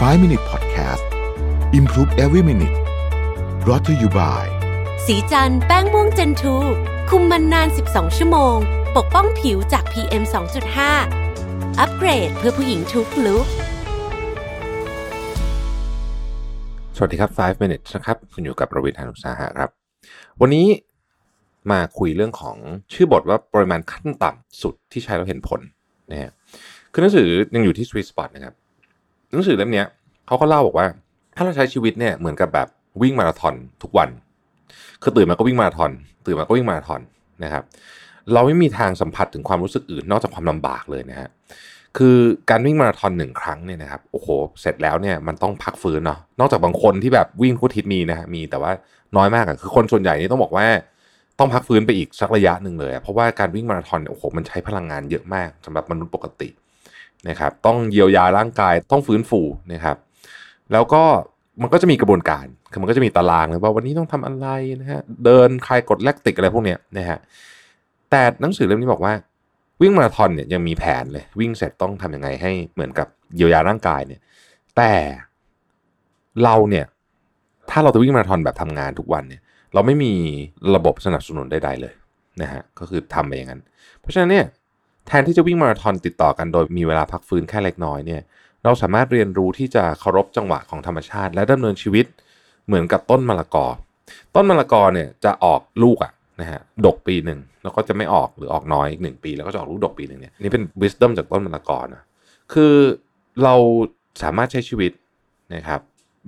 5 Minute Podcast Improve Every Minute brought to you by สีจันแป้งม่วงเจนทูคุมมันนาน 12 ชั่วโมง ปกป้องผิวจาก PM 2.5 อัปเกรดเพื่อผู้หญิงทุกลุกสวัสดีครับ 5 minutes นะครับคุณอยู่กับประวิทยานุสาหะครับ วันนี้มาคุยเรื่องของชื่อบทว่าปริมาณขั้นต่ำสุดที่ใช้แล้วเห็นผลนะฮะคือหนังสือยังอยู่ที่ sweet spot นะครับห นังสือเล่มนี้เขาก็เล่าบอกว่า ถ้าเราใช้ชีวิตเนี่ยเหมือนกับแบบวิ่งมาราธอนทุกวัน คือตื่นมาก็วิ่งมาราธอน ตื่นมาก็วิ่งมาราธอนนะครับ เราไม่มีทางสัมผัสถึงความรู้สึกอื่นนอกจากความลำบากเลยนะฮะคือการวิ่งมาราธอนหนึ่งครั้งเนี่ยนะครับโอ้โหเสร็จแล้วเนี่ยมันต้องพักฟื้นเนาะนอกจากบางคนที่แบบวิ่งทุกทิตมีนะฮะมีแต่ว่าน้อยมากอะคือคนส่วนใหญ่นี่ต้องบอกว่าต้องพักฟื้นไปอีกสักระยะหนึ่งเลย เพราะว่าการวิ่งมาราธอนเนี่ยโอ้โหมันใช้พลังงานเยอะมากสำหรับมนุษย์ปกติ นะครับต้องเยียวยาร่างกายต้องฟื้นฟูนะครับแล้วก็มันก็จะมีกระบวนการคือมันก็จะมีตารางเลยว่าวันนี้ต้องทำอะไรนะฮะเดินคลายกดแลคติกอะไรพวกเนี้ยนะฮะแต่หนังสือเล่มนี้บอกว่า วิ่งมาราธอนเนี่ยยังมีแผนเลยวิ่งเสร็จต้องทำยังไงให้เหมือนกับเยียวยาร่างกายเนี่ยแต่เราเนี่ยถ้าเราจะวิ่งมาราธอนแบบทำงานทุกวันเนี่ยเราไม่มีระบบสนับสนุนใดๆเลยนะฮะก็คือทำไปอย่างนั้น เพราะฉะนั้นเนี่ย แทนที่จะวิ่งมาราธอนติดต่อกันโดยมีเวลาพักฟื้นแค่เล็กน้อยเนี่ยเราสามารถเรียนรู้ที่จะเคารพจังหวะของธรรมชาติ และดำเนินชีวิตเหมือนกับต้นมะละกอ ต้นมะละกอเนี่ยจะออกลูกอะนะฮะดกปีหนึ่งแล้วก็จะไม่ออกหรือออกน้อยอีกหนึ่งปี แล้วก็จะออกลูกดกปีหนึ่งเนี่ยนี่เป็น wisdom จากต้นมะละกอนะคือเราสามารถใช้ชีวิตนะครับ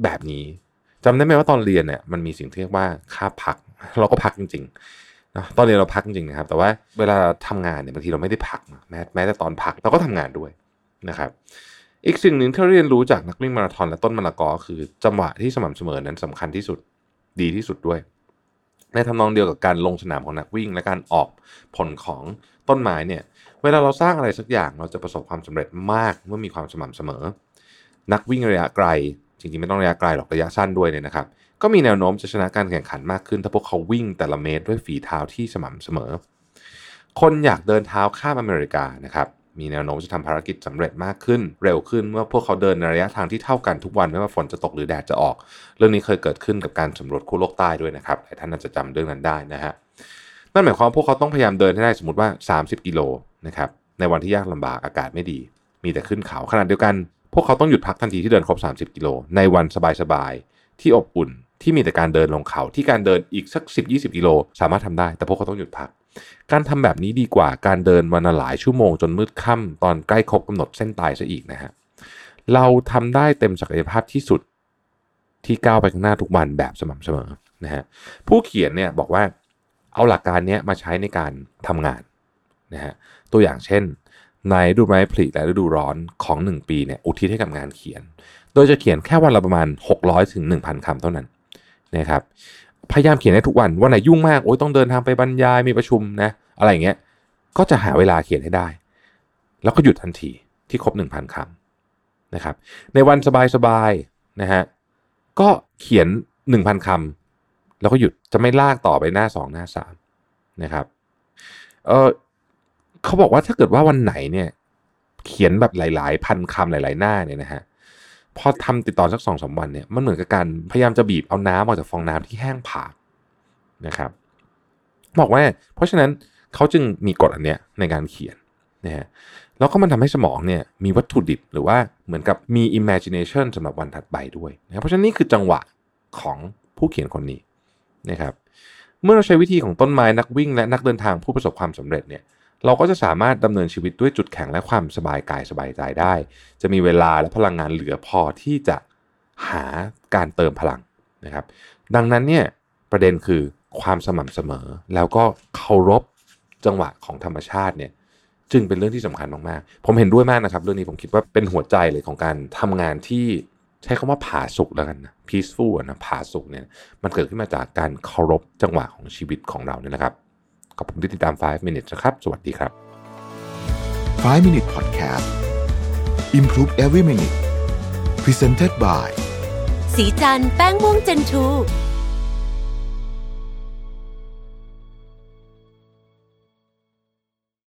แบบนี้จำได้ไหมว่าตอนเรียนเนี่ยมันมีสิ่งที่เรียกว่าค่าพัก เราก็พักจริง นะตอนเรียนเราพักจริงนะครับ แต่ว่าเวลาทำงานเนี่ยบางทีเราไม่ได้พักแม้แม้แต่ตอนพักเราก็ทำงานด้วยนะครับอีกสิ่งหนึ่งที่เราเรียนรู้จากนักวิ่งมาราธอนและต้นมะละกอคือจังหวะที่สม่ำเสมอนั้นสำคัญที่สุดดีที่สุดด้วยในทำนองเดียวกับการลงสนามของนักวิ่ง และการออกผลของต้นไม้เนี่ย เวลาเราสร้างอะไรสักอย่างเราจะประสบความสำเร็จมากเมื่อมีความสม่ำเสมอ นักวิ่งระยะไกล จริงๆไม่ต้องระยะไกลหรอกระยะสั้นด้วยเนี่ยนะครับ ก็มีแนวโน้มจะชนะการแข่งขันมากขึ้น ถ้าพวกเขาวิ่งแต่ละเมตรด้วยฝีเท้าที่สม่ำเสมอ คนอยากเดินเท้าข้ามอเมริกานะครับมีแนวโน้มจะทำภารกิจสำเร็จมากขึ้น เร็วขึ้นเมื่อพวกเขาเดินในระยะทางที่เท่ากันทุกวันไม่ว่าฝนจะตกหรือแดดจะออก เรื่องนี้เคยเกิดขึ้นกับการสำรวจขั้วโลกใต้ด้วยนะครับหลายท่านน่าจะจำเรื่องนั้นได้นะฮะนั่นหมายความว่าพวกเขาต้องพยายามเดินให้ได้สมมติว่า 30 กิโลนะครับในวันที่ยากลำบากอากาศไม่ดี มีแต่ขึ้นเขาขนาดเดียวกัน วกเขาต้องหยุดพักทันทีที่เดินครบ 30 กิโล ในวันสบายๆ ที่อบอุ่นที่มีแต่การเดินลงเขาที่การเดินอีกสัก 10-20 กิโล สามารถทำได้ แต่พวกเขาต้องหยุดพัก การทำแบบนี้ดีกว่าการเดินวันละหลายชั่วโมงจนมืดค่ำตอนใกล้ครบกำหนดเส้นตายซะอีกนะฮะเราทำได้เต็มศักยภาพที่สุดที่ก้าวไปข้างหน้าทุกวันแบบสม่ำเสมอนะฮะผู้เขียนเนี่ยบอกว่าเอาหลักการนี้มาใช้ในการทำงานนะฮะตัวอย่างเช่น ในฤดูไม้ผลิและฤดูร้อนของ 1 ปีเนี่ยอุทิศให้กับงานเขียน โดยจะเขียนแค่วันละประมาณ 600ถึง1,000คำเท่านั้นนะครับพยายามเขียนให้ทุกวันวันไหนยุ่งมากโอ้ยต้องเดินทางไปบรรยายมีประชุมนะอะไรอย่างเงี้ยก็จะหาเวลาเขียนให้ได้ แล้วก็หยุดทันทีที่ครบ 1,000คำนะครับในวันสบายๆนะฮะก็เขียน 1,000คำแล้วก็หยุดจะไม่ลากต่อไปหน้า 2 หน้า3นะครับเออ เขาบอกว่าถ้าเกิดว่าวันไหนเนี่ย เขียนแบบหลาย ๆ พันคำหลาย ๆ หน้าเนี่ยนะฮะพอทำติดต่อสักสองสาวันเนี่ยมันเหมือนกับการพยายามจะบีบเอาน้ำออกจากฟองน้ำที่แห้งผากนะครับบอกว่า เพราะฉะนั้นเขาจึงมีกฎอันเนี้ยในการเขียนนะฮะแล้วก็มันทำให้สมองเนี่ยมีวัตถุดิบหรือว่าเหมือนกับมี imagination สำหรับวันถัดไปด้วยนะเพราะฉะนั้นนี่คือจังหวะของผู้เขียนคนนี้นะครับ เมื่อเราใช้วิธีของต้นไม้นักวิ่งและนักเดินทางผู้ประสบความสำเร็จเนี่ย เราก็จะสามารถดำเนินชีวิตด้วยจุดแข็งและความสบายกายสบายใจได้ จะมีเวลาและพลังงานเหลือพอที่จะหาการเติมพลังนะครับ ดังนั้นเนี่ยประเด็นคือความสม่ำเสมอ แล้วก็เคารพจังหวะของธรรมชาติเนี่ยจึงเป็นเรื่องที่สำคัญมากๆ ผมเห็นด้วยมากนะครับ เรื่องนี้ผมคิดว่าเป็นหัวใจเลยของการทำงานที่ใช้คำว่าผาสุกแล้วกันนะ peaceful นะผาสุกเนี่ยมันเกิดขึ้นมาจากการเคารพจังหวะของชีวิตของเราเนี่ยนะครับ ขอบคุณที่ติดตาม 5 minutes นะครับ สวัสดีครับ 5 Minute Podcast Improve Every Minute Presented by สีจันแป้งม่วงเจนทู